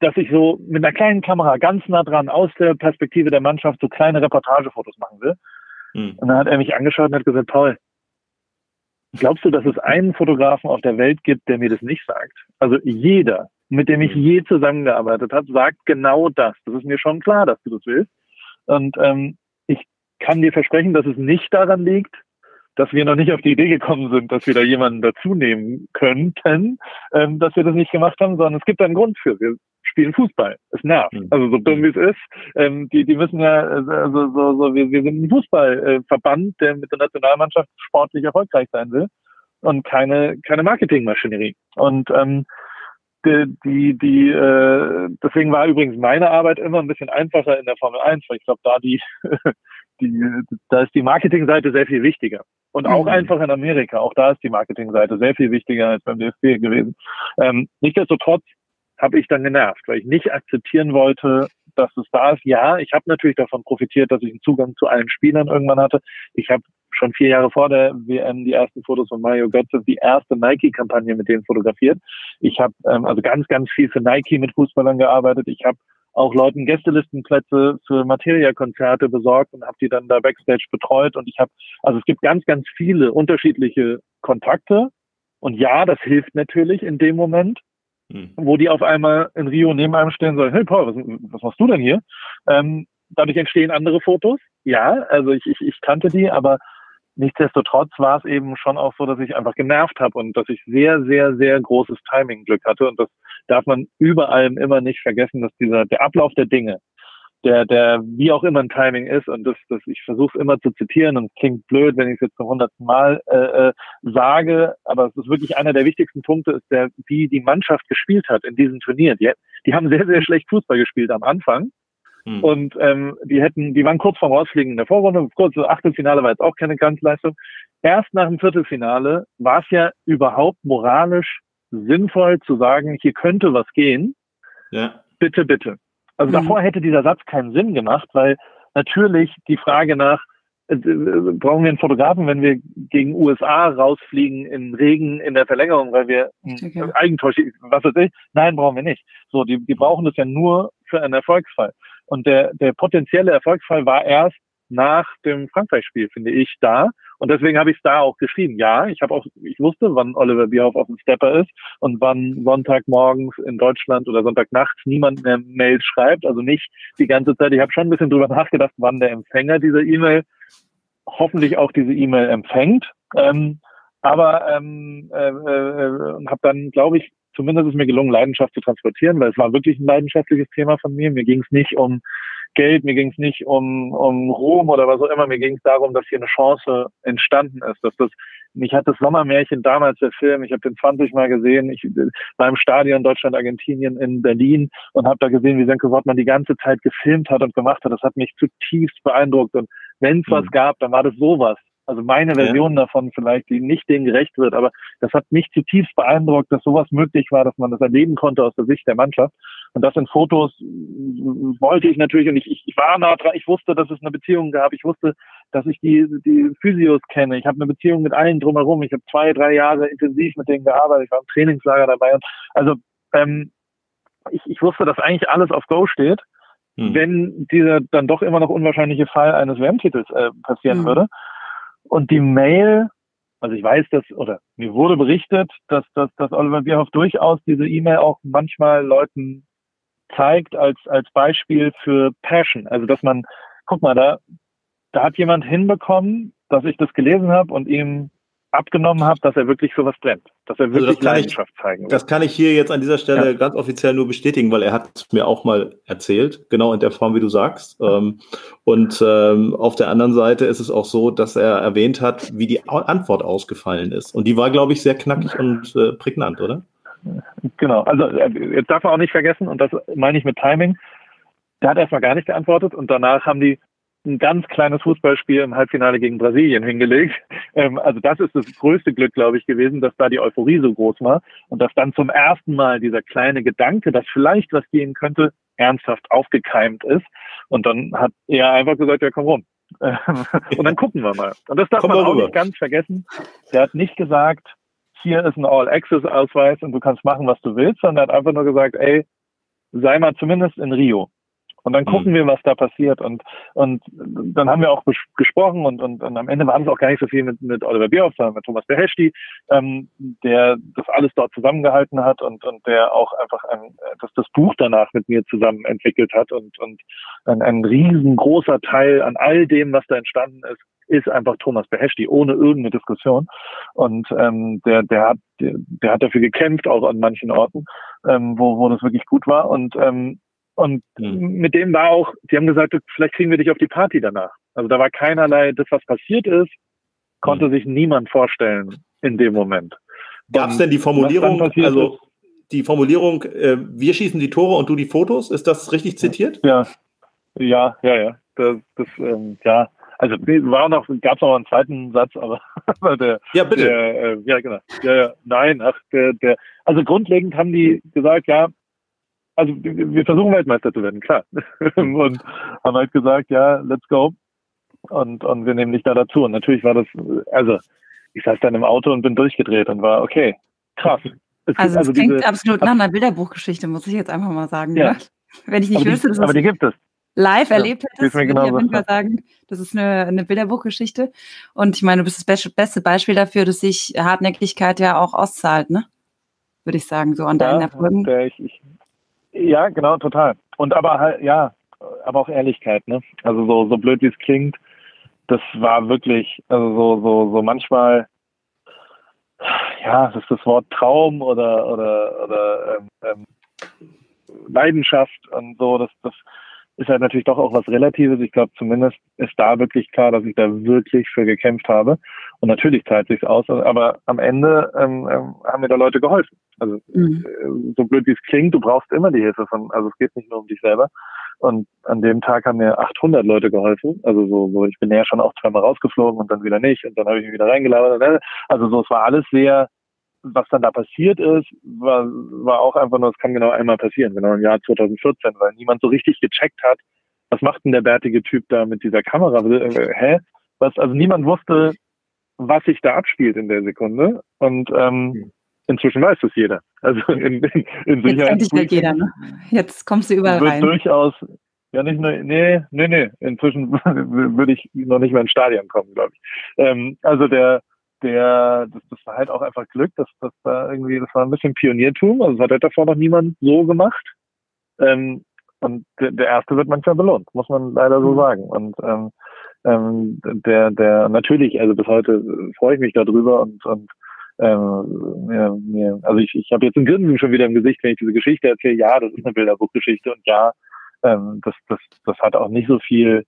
dass ich so mit einer kleinen Kamera ganz nah dran aus der Perspektive der Mannschaft so kleine Reportagefotos machen will. Mhm. Und dann hat er mich angeschaut und hat gesagt, Paul, glaubst du, dass es einen Fotografen auf der Welt gibt, der mir das nicht sagt? Also jeder, mit dem ich hm. je zusammengearbeitet habe, sagt genau das. Das ist mir schon klar, dass du das willst. Und ähm, ich kann dir versprechen, dass es nicht daran liegt, dass wir noch nicht auf die Idee gekommen sind, dass wir da jemanden dazu nehmen könnten, ähm, dass wir das nicht gemacht haben, sondern es gibt einen Grund für. Wir spielen Fußball. Es nervt. Mhm. Also so dumm wie es ist. Ähm, die, die müssen ja, also so, so, wir, wir sind ein Fußballverband, der mit der Nationalmannschaft sportlich erfolgreich sein will und keine, keine Marketingmaschinerie. Und ähm, die, die, die äh, deswegen war übrigens meine Arbeit immer ein bisschen einfacher in der Formel 1, weil ich glaube, da die, die, da ist die Marketingseite sehr viel wichtiger. Und auch mhm. einfach in Amerika, auch da ist die Marketingseite sehr viel wichtiger als beim DFB gewesen. Ähm, nichtsdestotrotz habe ich dann genervt, weil ich nicht akzeptieren wollte, dass es da ist. Ja, ich habe natürlich davon profitiert, dass ich einen Zugang zu allen Spielern irgendwann hatte. Ich habe schon vier Jahre vor der WM die ersten Fotos von Mario Götze, die erste Nike-Kampagne mit denen fotografiert. Ich habe ähm, also ganz, ganz viel für Nike mit Fußballern gearbeitet. Ich habe auch Leuten Gästelistenplätze für Materia-Konzerte besorgt und habe die dann da backstage betreut. Und ich habe, also es gibt ganz, ganz viele unterschiedliche Kontakte. Und ja, das hilft natürlich in dem Moment. Hm. wo die auf einmal in Rio neben einem stehen sagen, hey Paul, was, was machst du denn hier? Ähm, dadurch entstehen andere Fotos. Ja, also ich, ich, ich kannte die, aber nichtsdestotrotz war es eben schon auch so, dass ich einfach genervt habe und dass ich sehr, sehr, sehr großes Timing-Glück hatte. Und das darf man überall immer nicht vergessen, dass dieser der Ablauf der Dinge, der, der wie auch immer ein Timing ist, und das, das ich versuche es immer zu zitieren und klingt blöd, wenn ich es jetzt zum hundertsten Mal äh, äh, sage, aber es ist wirklich einer der wichtigsten Punkte, ist der, wie die Mannschaft gespielt hat in diesem Turnier. Die, die haben sehr, sehr schlecht Fußball gespielt am Anfang hm. Und ähm, die hätten, die waren kurz vorm Rausfliegen in der Vorrunde, kurz so Achtelfinale war jetzt auch keine Ganzleistung. Erst nach dem Viertelfinale war es ja überhaupt moralisch sinnvoll zu sagen, hier könnte was gehen. Ja. Bitte, bitte. Also mhm. davor hätte dieser Satz keinen Sinn gemacht, weil natürlich die Frage nach, äh, brauchen wir einen Fotografen, wenn wir gegen USA rausfliegen in Regen in der Verlängerung, weil wir okay. Eigentor, was weiß ich? Nein, brauchen wir nicht. So, die, die brauchen das ja nur für einen Erfolgsfall. Und der, der potenzielle Erfolgsfall war erst nach dem Frankreich-Spiel, finde ich, da. Und deswegen habe ich es da auch geschrieben. Ja, ich habe auch, ich wusste, wann Oliver Bierhoff auf dem Stepper ist und wann Sonntagmorgens in Deutschland oder Sonntagnachts niemand mehr Mails schreibt. Also nicht die ganze Zeit. Ich habe schon ein bisschen drüber nachgedacht, wann der Empfänger dieser E-Mail hoffentlich auch diese E-Mail empfängt. Ähm, aber ähm, äh, äh, habe dann, glaube ich, zumindest ist mir gelungen, Leidenschaft zu transportieren, weil es war wirklich ein leidenschaftliches Thema von mir. Mir ging es nicht um Geld, mir ging es nicht um, um Ruhm oder was auch immer, mir ging es darum, dass hier eine Chance entstanden ist, dass das mich hat das Sommermärchen damals der Film, ich habe den 20 Mal gesehen, ich war im Stadion Deutschland, Argentinien in Berlin und habe da gesehen, wie Senke Wortmann die ganze Zeit gefilmt hat und gemacht hat. Das hat mich zutiefst beeindruckt und wenn es mhm. was gab, dann war das sowas. Also meine Version ja. davon vielleicht, die nicht denen gerecht wird, aber das hat mich zutiefst beeindruckt, dass sowas möglich war, dass man das erleben konnte aus der Sicht der Mannschaft. Und das in Fotos wollte ich natürlich und ich, ich war nah dran, ich wusste, dass es eine Beziehung gab, ich wusste, dass ich die, die Physios kenne, ich habe eine Beziehung mit allen drumherum, ich habe zwei, drei Jahre intensiv mit denen gearbeitet, ich war im Trainingslager dabei und also ähm, ich, ich wusste, dass eigentlich alles auf Go steht, hm. wenn dieser dann doch immer noch unwahrscheinliche Fall eines WM-Titels äh, passieren hm. würde. Und die Mail, also ich weiß, dass, oder mir wurde berichtet, dass, dass, dass Oliver Bierhoff durchaus diese E-Mail auch manchmal Leuten zeigt als, als Beispiel für Passion. Also dass man, guck mal, da, da hat jemand hinbekommen, dass ich das gelesen habe und ihm abgenommen habe, dass er wirklich für was brennt, dass er also wirklich also Leidenschaft ich, zeigen will. Das kann ich hier jetzt an dieser Stelle ja. ganz offiziell nur bestätigen, weil er hat es mir auch mal erzählt, genau in der Form, wie du sagst. Ähm, und ähm, auf der anderen Seite ist es auch so, dass er erwähnt hat, wie die Antwort ausgefallen ist. Und die war, glaube ich, sehr knackig und äh, prägnant, oder? Genau, also äh, jetzt darf man auch nicht vergessen, und das meine ich mit Timing, der hat erstmal gar nicht geantwortet und danach haben die ein ganz kleines Fußballspiel im Halbfinale gegen Brasilien hingelegt. Ähm, also das ist das größte Glück, glaube ich, gewesen, dass da die Euphorie so groß war und dass dann zum ersten Mal dieser kleine Gedanke, dass vielleicht was gehen könnte, ernsthaft aufgekeimt ist. Und dann hat er einfach gesagt, ja, komm rum. und dann gucken wir mal. Und das darf komm man auch nicht ganz vergessen. Der hat nicht gesagt, hier ist ein All-Access-Ausweis und du kannst machen, was du willst, sondern er hat einfach nur gesagt, ey, sei mal zumindest in Rio. Und dann gucken mhm. wir, was da passiert. Und, und dann haben wir auch gesprochen und, und, und am Ende waren es auch gar nicht so viel mit, mit Oliver Bierhoff, sondern mit Thomas Beheshti, ähm, der das alles dort zusammengehalten hat und, und der auch einfach ein, das, das Buch danach mit mir zusammen entwickelt hat. Und, und ein, ein riesengroßer Teil an all dem, was da entstanden ist, ist einfach Thomas Beheshti, ohne irgendeine Diskussion. Und ähm, der, der, hat, der, der hat dafür gekämpft, auch an manchen Orten, ähm, wo, wo das wirklich gut war. Und ähm, und mhm. mit dem war auch, die haben gesagt, vielleicht kriegen wir dich auf die Party danach. Also da war keinerlei, das was passiert ist, konnte mhm. sich niemand vorstellen in dem Moment. Gab es denn die Formulierung, also die Formulierung, äh, wir schießen die Tore und du die Fotos, ist das richtig zitiert? Ja, ja, ja, ja. Das, das ähm, ja, also war noch, gab es noch einen zweiten Satz, aber, der, ja bitte, der, äh, ja genau, ja, ja, nein, ach, der, der, also grundlegend haben die gesagt, ja, also wir versuchen Weltmeister zu werden, klar. und haben halt gesagt, ja, let's go. Und, und wir nehmen dich da dazu. Und natürlich war das, also ich saß dann im Auto und bin durchgedreht und war, okay, krass. Es also es also klingt diese, absolut nach einer Bilderbuchgeschichte, muss ich jetzt einfach mal sagen. Ja. Ne? Wenn ich nicht aber wüsste, dass aber die gibt es. live ja, erlebt hättest, würde ich auf jeden Fall sagen, das ist eine, eine Bilderbuchgeschichte. Und ich meine, du bist das beste Beispiel dafür, dass sich Hartnäckigkeit ja auch auszahlt, ne? würde ich sagen, so an deinen ja, Erfolgen. Ich, ich, ja, genau, total. Und aber halt, ja, aber auch Ehrlichkeit, ne? Also so, so blöd wie es klingt, das war wirklich, also so, so, so manchmal, ja, das ist das Wort Traum oder oder oder ähm, ähm, Leidenschaft und so, das, das ist halt natürlich doch auch was Relatives. Ich glaube, zumindest ist da wirklich klar, dass ich da wirklich für gekämpft habe. Und natürlich zahlt sich aus, aber am Ende ähm, ähm, haben mir da Leute geholfen. Also mhm. Äh, so blöd wie es klingt, du brauchst immer die Hilfe von, also es geht nicht nur um dich selber. Und an dem Tag haben mir 800 Leute geholfen. Also so, so ich bin ja schon auch zweimal rausgeflogen und dann wieder nicht und dann habe ich mich wieder reingelabert. Also so, es war alles sehr was dann da passiert ist, war, war auch einfach nur, es kann genau einmal passieren, genau im Jahr 2014, weil niemand so richtig gecheckt hat, was macht denn der bärtige Typ da mit dieser Kamera? Äh, hä? Was, also niemand wusste, was sich da abspielt in der Sekunde. Und ähm, inzwischen weiß es jeder. Also in, in, in Sicherheit. Jetzt halt jeder, ne? Jetzt kommst du überall rein. durchaus, ja nicht nur, nee, nee, nee. Inzwischen würde ich noch nicht mehr ins Stadion kommen, glaube ich. Ähm, also der der, das, das war halt auch einfach Glück, dass das da irgendwie, das war ein bisschen Pioniertum, also das hat halt davor noch niemand so gemacht. Ähm, und der, der erste wird manchmal belohnt, muss man leider so mhm. sagen. Und ähm, ähm, der, der natürlich, also bis heute freue ich mich darüber und, und ähm, mir, mir, also ich, ich habe jetzt ein Grinsen schon wieder im Gesicht, wenn ich diese Geschichte erzähle. Ja, das ist eine Bilderbuchgeschichte und ja, ähm, das, das, das hat auch nicht so viel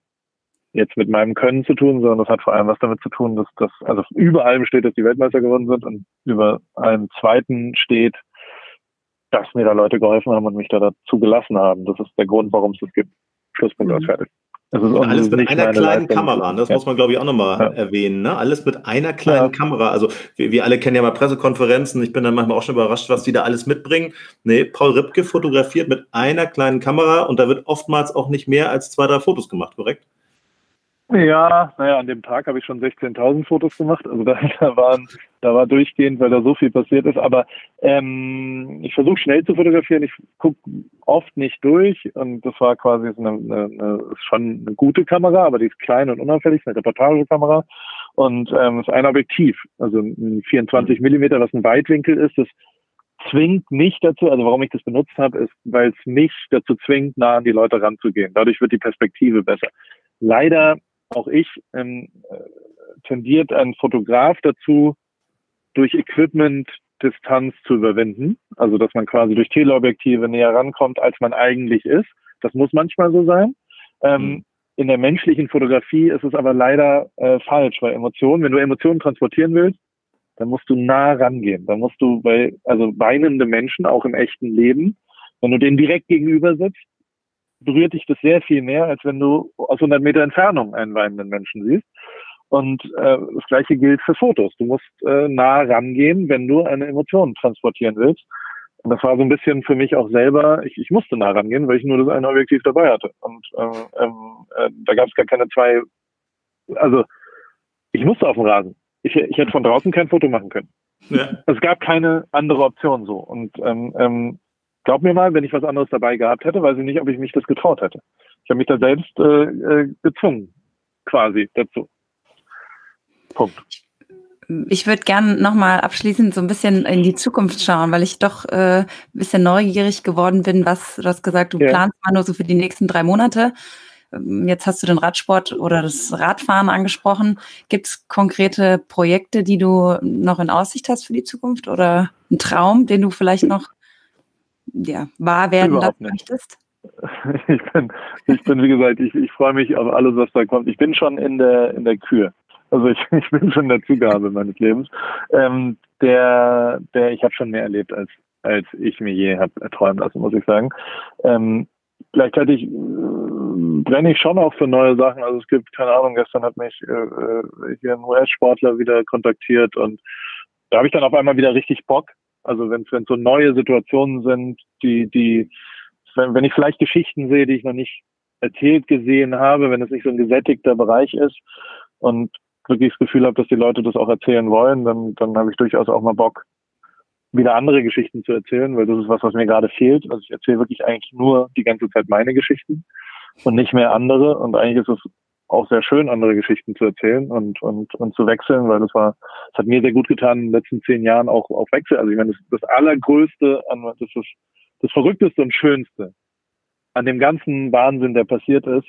jetzt mit meinem Können zu tun, sondern das hat vor allem was damit zu tun, dass das, also über allem steht, dass die Weltmeister geworden sind und über einem zweiten steht, dass mir da Leute geholfen haben und mich da dazu gelassen haben. Das ist der Grund, warum es das gibt. Schlusspunkt mhm. aus fertig. Alles mit einer kleinen Leistung. Kamera, das ja. muss man, glaube ich, auch nochmal ja. erwähnen. Ne? Alles mit einer kleinen ja. Kamera. Also wir, wir, alle kennen ja mal Pressekonferenzen. Ich bin dann manchmal auch schon überrascht, was die da alles mitbringen. Nee, Paul Ripke fotografiert mit einer kleinen Kamera und da wird oftmals auch nicht mehr als zwei, drei Fotos gemacht, korrekt? Ja, naja, an dem Tag habe ich schon 16.000 Fotos gemacht. Also da, da, waren, da war durchgehend, weil da so viel passiert ist. Aber ähm, ich versuche schnell zu fotografieren. Ich gucke oft nicht durch. Und das war quasi eine, eine, eine, schon eine gute Kamera, aber die ist klein und unauffällig, eine Reportagekamera. Und ähm, ist ein Objektiv, also ein 24 Millimeter, was ein Weitwinkel ist. Das zwingt nicht dazu, also warum ich das benutzt habe, ist, weil es mich dazu zwingt, nah an die Leute ranzugehen. Dadurch wird die Perspektive besser. Leider auch ich ähm, äh, tendiert ein Fotograf dazu, durch Equipment Distanz zu überwinden. Also dass man quasi durch Teleobjektive näher rankommt, als man eigentlich ist. Das muss manchmal so sein. Ähm, mhm. In der menschlichen Fotografie ist es aber leider äh, falsch, weil Emotionen, wenn du Emotionen transportieren willst, dann musst du nah rangehen. Dann musst du bei, also weinende Menschen, auch im echten Leben, wenn du denen direkt gegenüber sitzt, berührt dich das sehr viel mehr, als wenn du aus 100 Meter Entfernung einen weinenden Menschen siehst. Und äh, das gleiche gilt für Fotos. Du musst äh, nah rangehen, wenn du eine Emotion transportieren willst. Und das war so ein bisschen für mich auch selber, ich, ich musste nah rangehen, weil ich nur das eine Objektiv dabei hatte. Und ähm, ähm, äh, da gab es gar keine zwei, also ich musste auf dem Rasen. Ich, ich hätte von draußen kein Foto machen können. Ja. Es gab keine andere Option so. Und ähm, ähm, glaub mir mal, wenn ich was anderes dabei gehabt hätte, weiß ich nicht, ob ich mich das getraut hätte. Ich habe mich da selbst äh, äh, gezwungen, quasi dazu. Punkt. Ich würde gerne nochmal abschließend so ein bisschen in die Zukunft schauen, weil ich doch äh, ein bisschen neugierig geworden bin, was du hast gesagt, du ja. planst mal nur so für die nächsten drei Monate. Ähm, jetzt hast du den Radsport oder das Radfahren angesprochen. Gibt es konkrete Projekte, die du noch in Aussicht hast für die Zukunft oder einen Traum, den du vielleicht noch ja, wahr werden lassen möchtest? Ich bin, ich bin, wie gesagt, ich, ich freue mich auf alles, was da kommt. Ich bin schon in der, in der Kür. Also ich, ich bin schon in der Zugabe meines Lebens. Ähm, der, der, ich habe schon mehr erlebt, als, als ich mir je habe erträumen lassen, muss ich sagen. Ähm, gleichzeitig äh, brenne ich schon auch für neue Sachen. Also es gibt, keine Ahnung, gestern hat mich äh, äh hier ein US-Sportler wieder kontaktiert und da habe ich dann auf einmal wieder richtig Bock. Also wenn es so neue Situationen sind, die, die, wenn, wenn ich vielleicht Geschichten sehe, die ich noch nicht erzählt gesehen habe, wenn es nicht so ein gesättigter Bereich ist und wirklich das Gefühl habe, dass die Leute das auch erzählen wollen, dann, dann habe ich durchaus auch mal Bock, wieder andere Geschichten zu erzählen, weil das ist was, was mir gerade fehlt. Also ich erzähle wirklich eigentlich nur die ganze Zeit meine Geschichten und nicht mehr andere. Und eigentlich ist es auch sehr schön, andere Geschichten zu erzählen und, und, und zu wechseln, weil das war, das hat mir sehr gut getan in den letzten zehn Jahren auch auf Wechsel. Also ich meine, das, das Allergrößte, das ist das Verrückteste und Schönste an dem ganzen Wahnsinn, der passiert ist,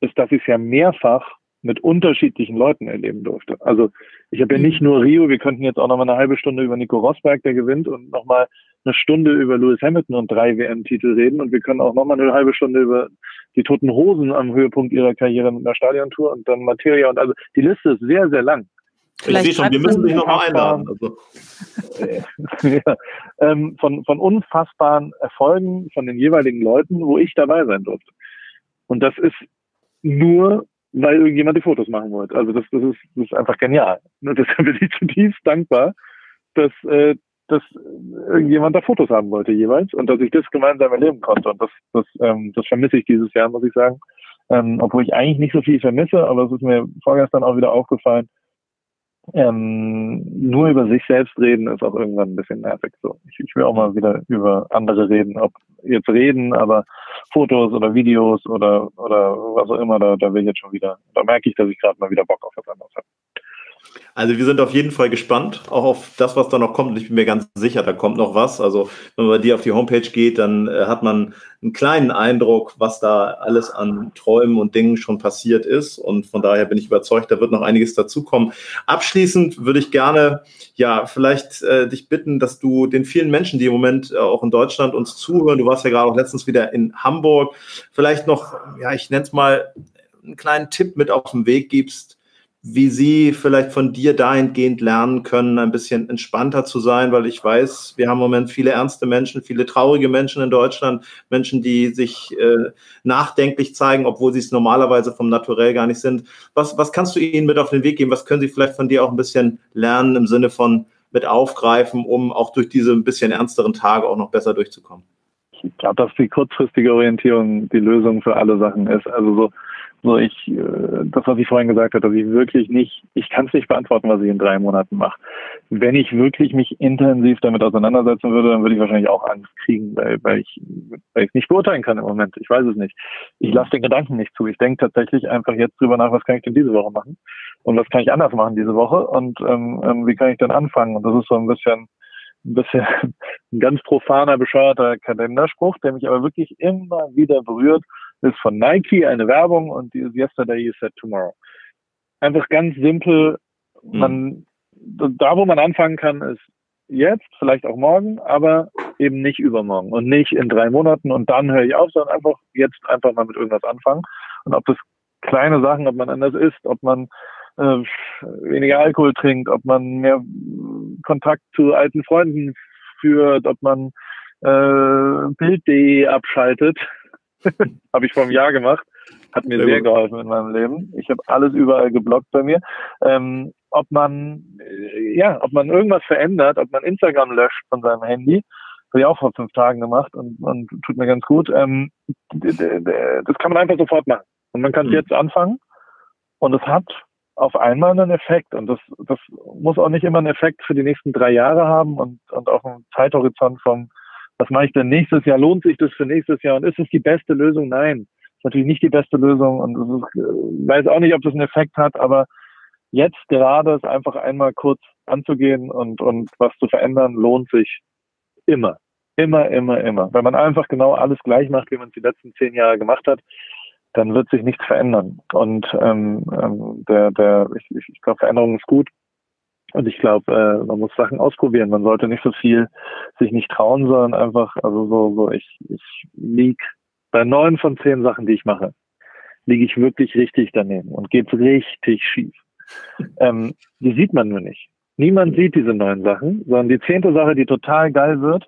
ist, dass ich es ja mehrfach mit unterschiedlichen Leuten erleben durfte. Also ich habe ja nicht nur Rio, wir könnten jetzt auch noch mal eine halbe Stunde über Nico Rosberg, der gewinnt, und noch mal eine Stunde über Lewis Hamilton und drei WM-Titel reden. Und wir können auch noch mal eine halbe Stunde über die Toten Hosen am Höhepunkt ihrer Karriere mit einer Stadiontour und dann Materia. Und also die Liste ist sehr, sehr lang. Vielleicht ich sehe schon, wir müssen dich noch mal einladen. Also. ja, ähm, von, von unfassbaren Erfolgen von den jeweiligen Leuten, wo ich dabei sein durfte. Und das ist nur, weil irgendjemand die Fotos machen wollte. Also das, das, ist, das ist einfach genial. Und deshalb bin ich zutiefst dankbar, dass, äh, dass irgendjemand da Fotos haben wollte jeweils und dass ich das gemeinsam erleben konnte. Und das, das, ähm, das vermisse ich dieses Jahr, muss ich sagen. Ähm, obwohl ich eigentlich nicht so viel vermisse, aber es ist mir vorgestern auch wieder aufgefallen, ähm, nur über sich selbst reden ist auch irgendwann ein bisschen nervig. So, ich, ich will auch mal wieder über andere reden, ob jetzt reden, aber Fotos oder Videos oder oder was auch immer, da, da will ich jetzt schon wieder, da merke ich, dass ich gerade mal wieder Bock auf was anderes habe. Also wir sind auf jeden Fall gespannt, auch auf das, was da noch kommt. Und ich bin mir ganz sicher, da kommt noch was. Also wenn man bei dir auf die Homepage geht, dann äh, hat man einen kleinen Eindruck, was da alles an Träumen und Dingen schon passiert ist. Und von daher bin ich überzeugt, da wird noch einiges dazukommen. Abschließend würde ich gerne, ja, vielleicht äh, dich bitten, dass du den vielen Menschen, die im Moment äh, auch in Deutschland uns zuhören, du warst ja gerade auch letztens wieder in Hamburg, vielleicht noch, ja, ich nenne es mal, einen kleinen Tipp mit auf den Weg gibst, wie Sie vielleicht von dir dahingehend lernen können, ein bisschen entspannter zu sein, weil ich weiß, wir haben im Moment viele ernste Menschen, viele traurige Menschen in Deutschland, Menschen, die sich äh, nachdenklich zeigen, obwohl sie es normalerweise vom Naturell gar nicht sind. Was, was kannst du ihnen mit auf den Weg geben? Was können sie vielleicht von dir auch ein bisschen lernen im Sinne von mit aufgreifen, um auch durch diese ein bisschen ernsteren Tage auch noch besser durchzukommen? Ich glaube, dass die kurzfristige Orientierung die Lösung für alle Sachen ist. Also so so ich, äh, das, was ich vorhin gesagt habe, dass ich wirklich nicht, ich kann es nicht beantworten, was ich in drei Monaten mache. Wenn ich wirklich mich intensiv damit auseinandersetzen würde, dann würde ich wahrscheinlich auch Angst kriegen, weil, weil ich weil ich nicht beurteilen kann im Moment. Ich weiß es nicht. Ich lasse den Gedanken nicht zu. Ich denke tatsächlich einfach jetzt drüber nach, was kann ich denn diese Woche machen und was kann ich anders machen diese Woche und ähm, ähm wie kann ich denn anfangen? Und das ist so ein bisschen ein bisschen ein ganz profaner, bescheuerter Kalenderspruch, der mich aber wirklich immer wieder berührt ist von Nike eine Werbung und die ist Yesterday you said tomorrow. Einfach ganz simpel. Mhm. Man, da wo man anfangen kann, ist jetzt, vielleicht auch morgen, aber eben nicht übermorgen und nicht in drei Monaten und dann höre ich auf, sondern einfach jetzt einfach mal mit irgendwas anfangen. Und ob das kleine Sachen, ob man anders isst, ob man äh, weniger Alkohol trinkt, ob man mehr Kontakt zu alten Freunden führt, ob man äh, Bild.de abschaltet, habe ich vor einem Jahr gemacht. Hat mir sehr, sehr geholfen in meinem Leben. Ich habe alles überall geblockt bei mir. Ähm, ob man, äh, ja, ob man irgendwas verändert, ob man Instagram löscht von seinem Handy, habe ich auch vor fünf Tagen gemacht und, und tut mir ganz gut. Ähm, das kann man einfach sofort machen. Und man kann mhm. jetzt anfangen. Und es hat auf einmal einen Effekt. Und das, das muss auch nicht immer einen Effekt für die nächsten drei Jahre haben und, und auch einen Zeithorizont von was mache ich denn nächstes Jahr? Lohnt sich das für nächstes Jahr? Und ist es die beste Lösung? Nein, ist natürlich nicht die beste Lösung und ich äh, weiß auch nicht, ob das einen Effekt hat, aber jetzt gerade es einfach einmal kurz anzugehen und, und was zu verändern, lohnt sich immer. Immer, immer, immer. Wenn man einfach genau alles gleich macht, wie man es die letzten zehn Jahre gemacht hat, dann wird sich nichts verändern. Und ähm, ähm, der, der, ich, ich glaube, Veränderung ist gut. Und ich glaube, äh, man muss Sachen ausprobieren. Man sollte nicht so viel sich nicht trauen, sondern einfach, also so, so ich, ich lieg bei neun von zehn Sachen, die ich mache, liege ich wirklich richtig daneben und geht's richtig schief. Ähm, die sieht man nur nicht. Niemand sieht diese neun Sachen, sondern die zehnte Sache, die total geil wird,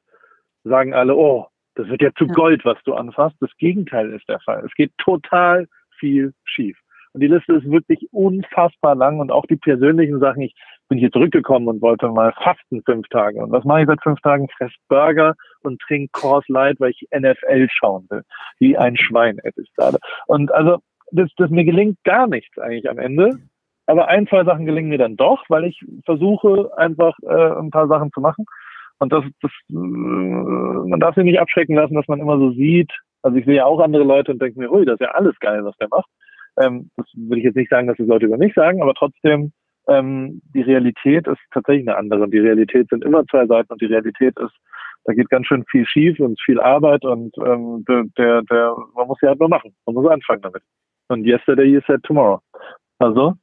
sagen alle, oh, das wird ja zu Gold, was du anfasst. Das Gegenteil ist der Fall. Es geht total viel schief. Und die Liste ist wirklich unfassbar lang und auch die persönlichen Sachen. Ich bin hier zurückgekommen und wollte mal fasten fünf Tage. Und was mache ich seit fünf Tagen? Fress Burger und trink Coors Light, weil ich NFL schauen will. Wie ein Schwein esse ich gerade. Und also, das, das mir gelingt gar nichts eigentlich am Ende. Aber ein, zwei Sachen gelingen mir dann doch, weil ich versuche einfach äh, ein paar Sachen zu machen. Und das, das äh, man darf sich nicht abschrecken lassen, dass man immer so sieht. Also ich sehe ja auch andere Leute und denke mir, ui, das ist ja alles geil, was der macht. Ähm, das würde ich jetzt nicht sagen, dass das Leute über mich sagen, aber trotzdem, ähm, die Realität ist tatsächlich eine andere. Die Realität sind immer zwei Seiten und die Realität ist, da geht ganz schön viel schief und viel Arbeit und ähm, der, der, man muss ja halt nur machen. Man muss anfangen damit. Und yesterday you said tomorrow. Also,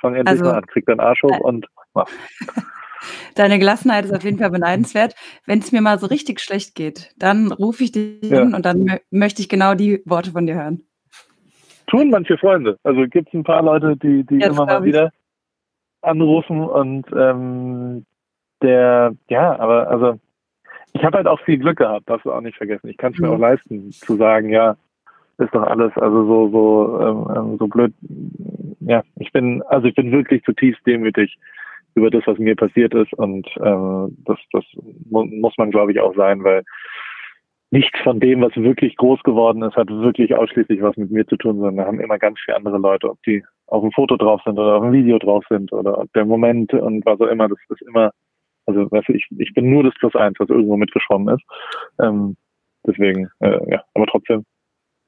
fang endlich also, mal an, krieg deinen Arsch hoch äh, und mach. Deine Gelassenheit ist auf jeden Fall beneidenswert. Wenn es mir mal so richtig schlecht geht, dann rufe ich dich ja. hin und dann möchte ich genau die Worte von dir hören. Tun manche Freunde. Also gibt es ein paar Leute, die, die immer mal wieder anrufen und ähm, der, ja, aber also ich habe halt auch viel Glück gehabt, darfst du auch nicht vergessen. Ich kann es mir mhm. auch leisten, zu sagen, ja, ist doch alles, also so, so, ähm, ähm, so blöd. Ja, ich bin, also ich bin wirklich zutiefst demütig über das, was mir passiert ist und äh, das, das mu muss man, glaube ich, auch sein, weil nichts von dem, was wirklich groß geworden ist, hat wirklich ausschließlich was mit mir zu tun, sondern da haben immer ganz viele andere Leute, ob die auf dem Foto drauf sind oder auf dem Video drauf sind oder der Moment und was auch immer, das ist immer, also weißt du, ich, ich bin nur das Plus eins, was irgendwo mitgeschwommen ist. Ähm, deswegen, äh, ja, aber trotzdem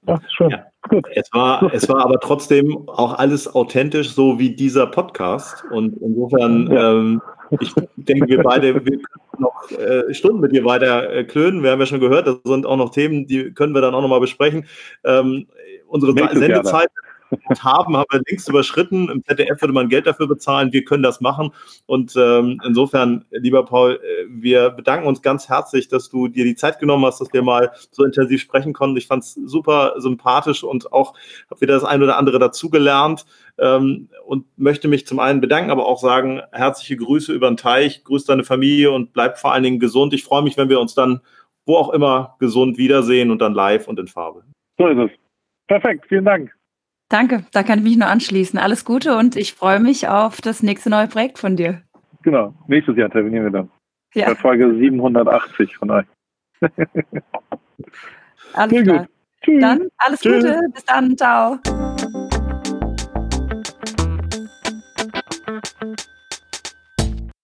ja, schön. Ja. Gut. Es war, es war aber trotzdem auch alles authentisch, so wie dieser Podcast. Und insofern, ja. ähm, ich denke, wir beide wir noch äh, Stunden mit dir weiter äh, klönen. Wir haben ja schon gehört, das sind auch noch Themen, die können wir dann auch nochmal besprechen. Ähm, unsere Sendezeit haben, haben wir längst überschritten. Im ZDF würde man Geld dafür bezahlen. Wir können das machen. Und ähm, insofern, lieber Paul, äh, wir bedanken uns ganz herzlich, dass du dir die Zeit genommen hast, dass wir mal so intensiv sprechen konnten. Ich fand es super sympathisch und auch habe wieder das eine oder andere dazugelernt ähm, und möchte mich zum einen bedanken, aber auch sagen, herzliche Grüße über den Teich, grüß deine Familie und bleib vor allen Dingen gesund. Ich freue mich, wenn wir uns dann wo auch immer gesund wiedersehen und dann live und in Farbe. So ist es. Perfekt, vielen Dank. Danke, da kann ich mich nur anschließen. Alles Gute und ich freue mich auf das nächste neue Projekt von dir. Genau, nächstes Jahr terminieren wir dann. Ja. Bei Folge 780 von euch. alles Sehr klar. Gut. Dann alles Tschüss. Gute, bis dann, ciao.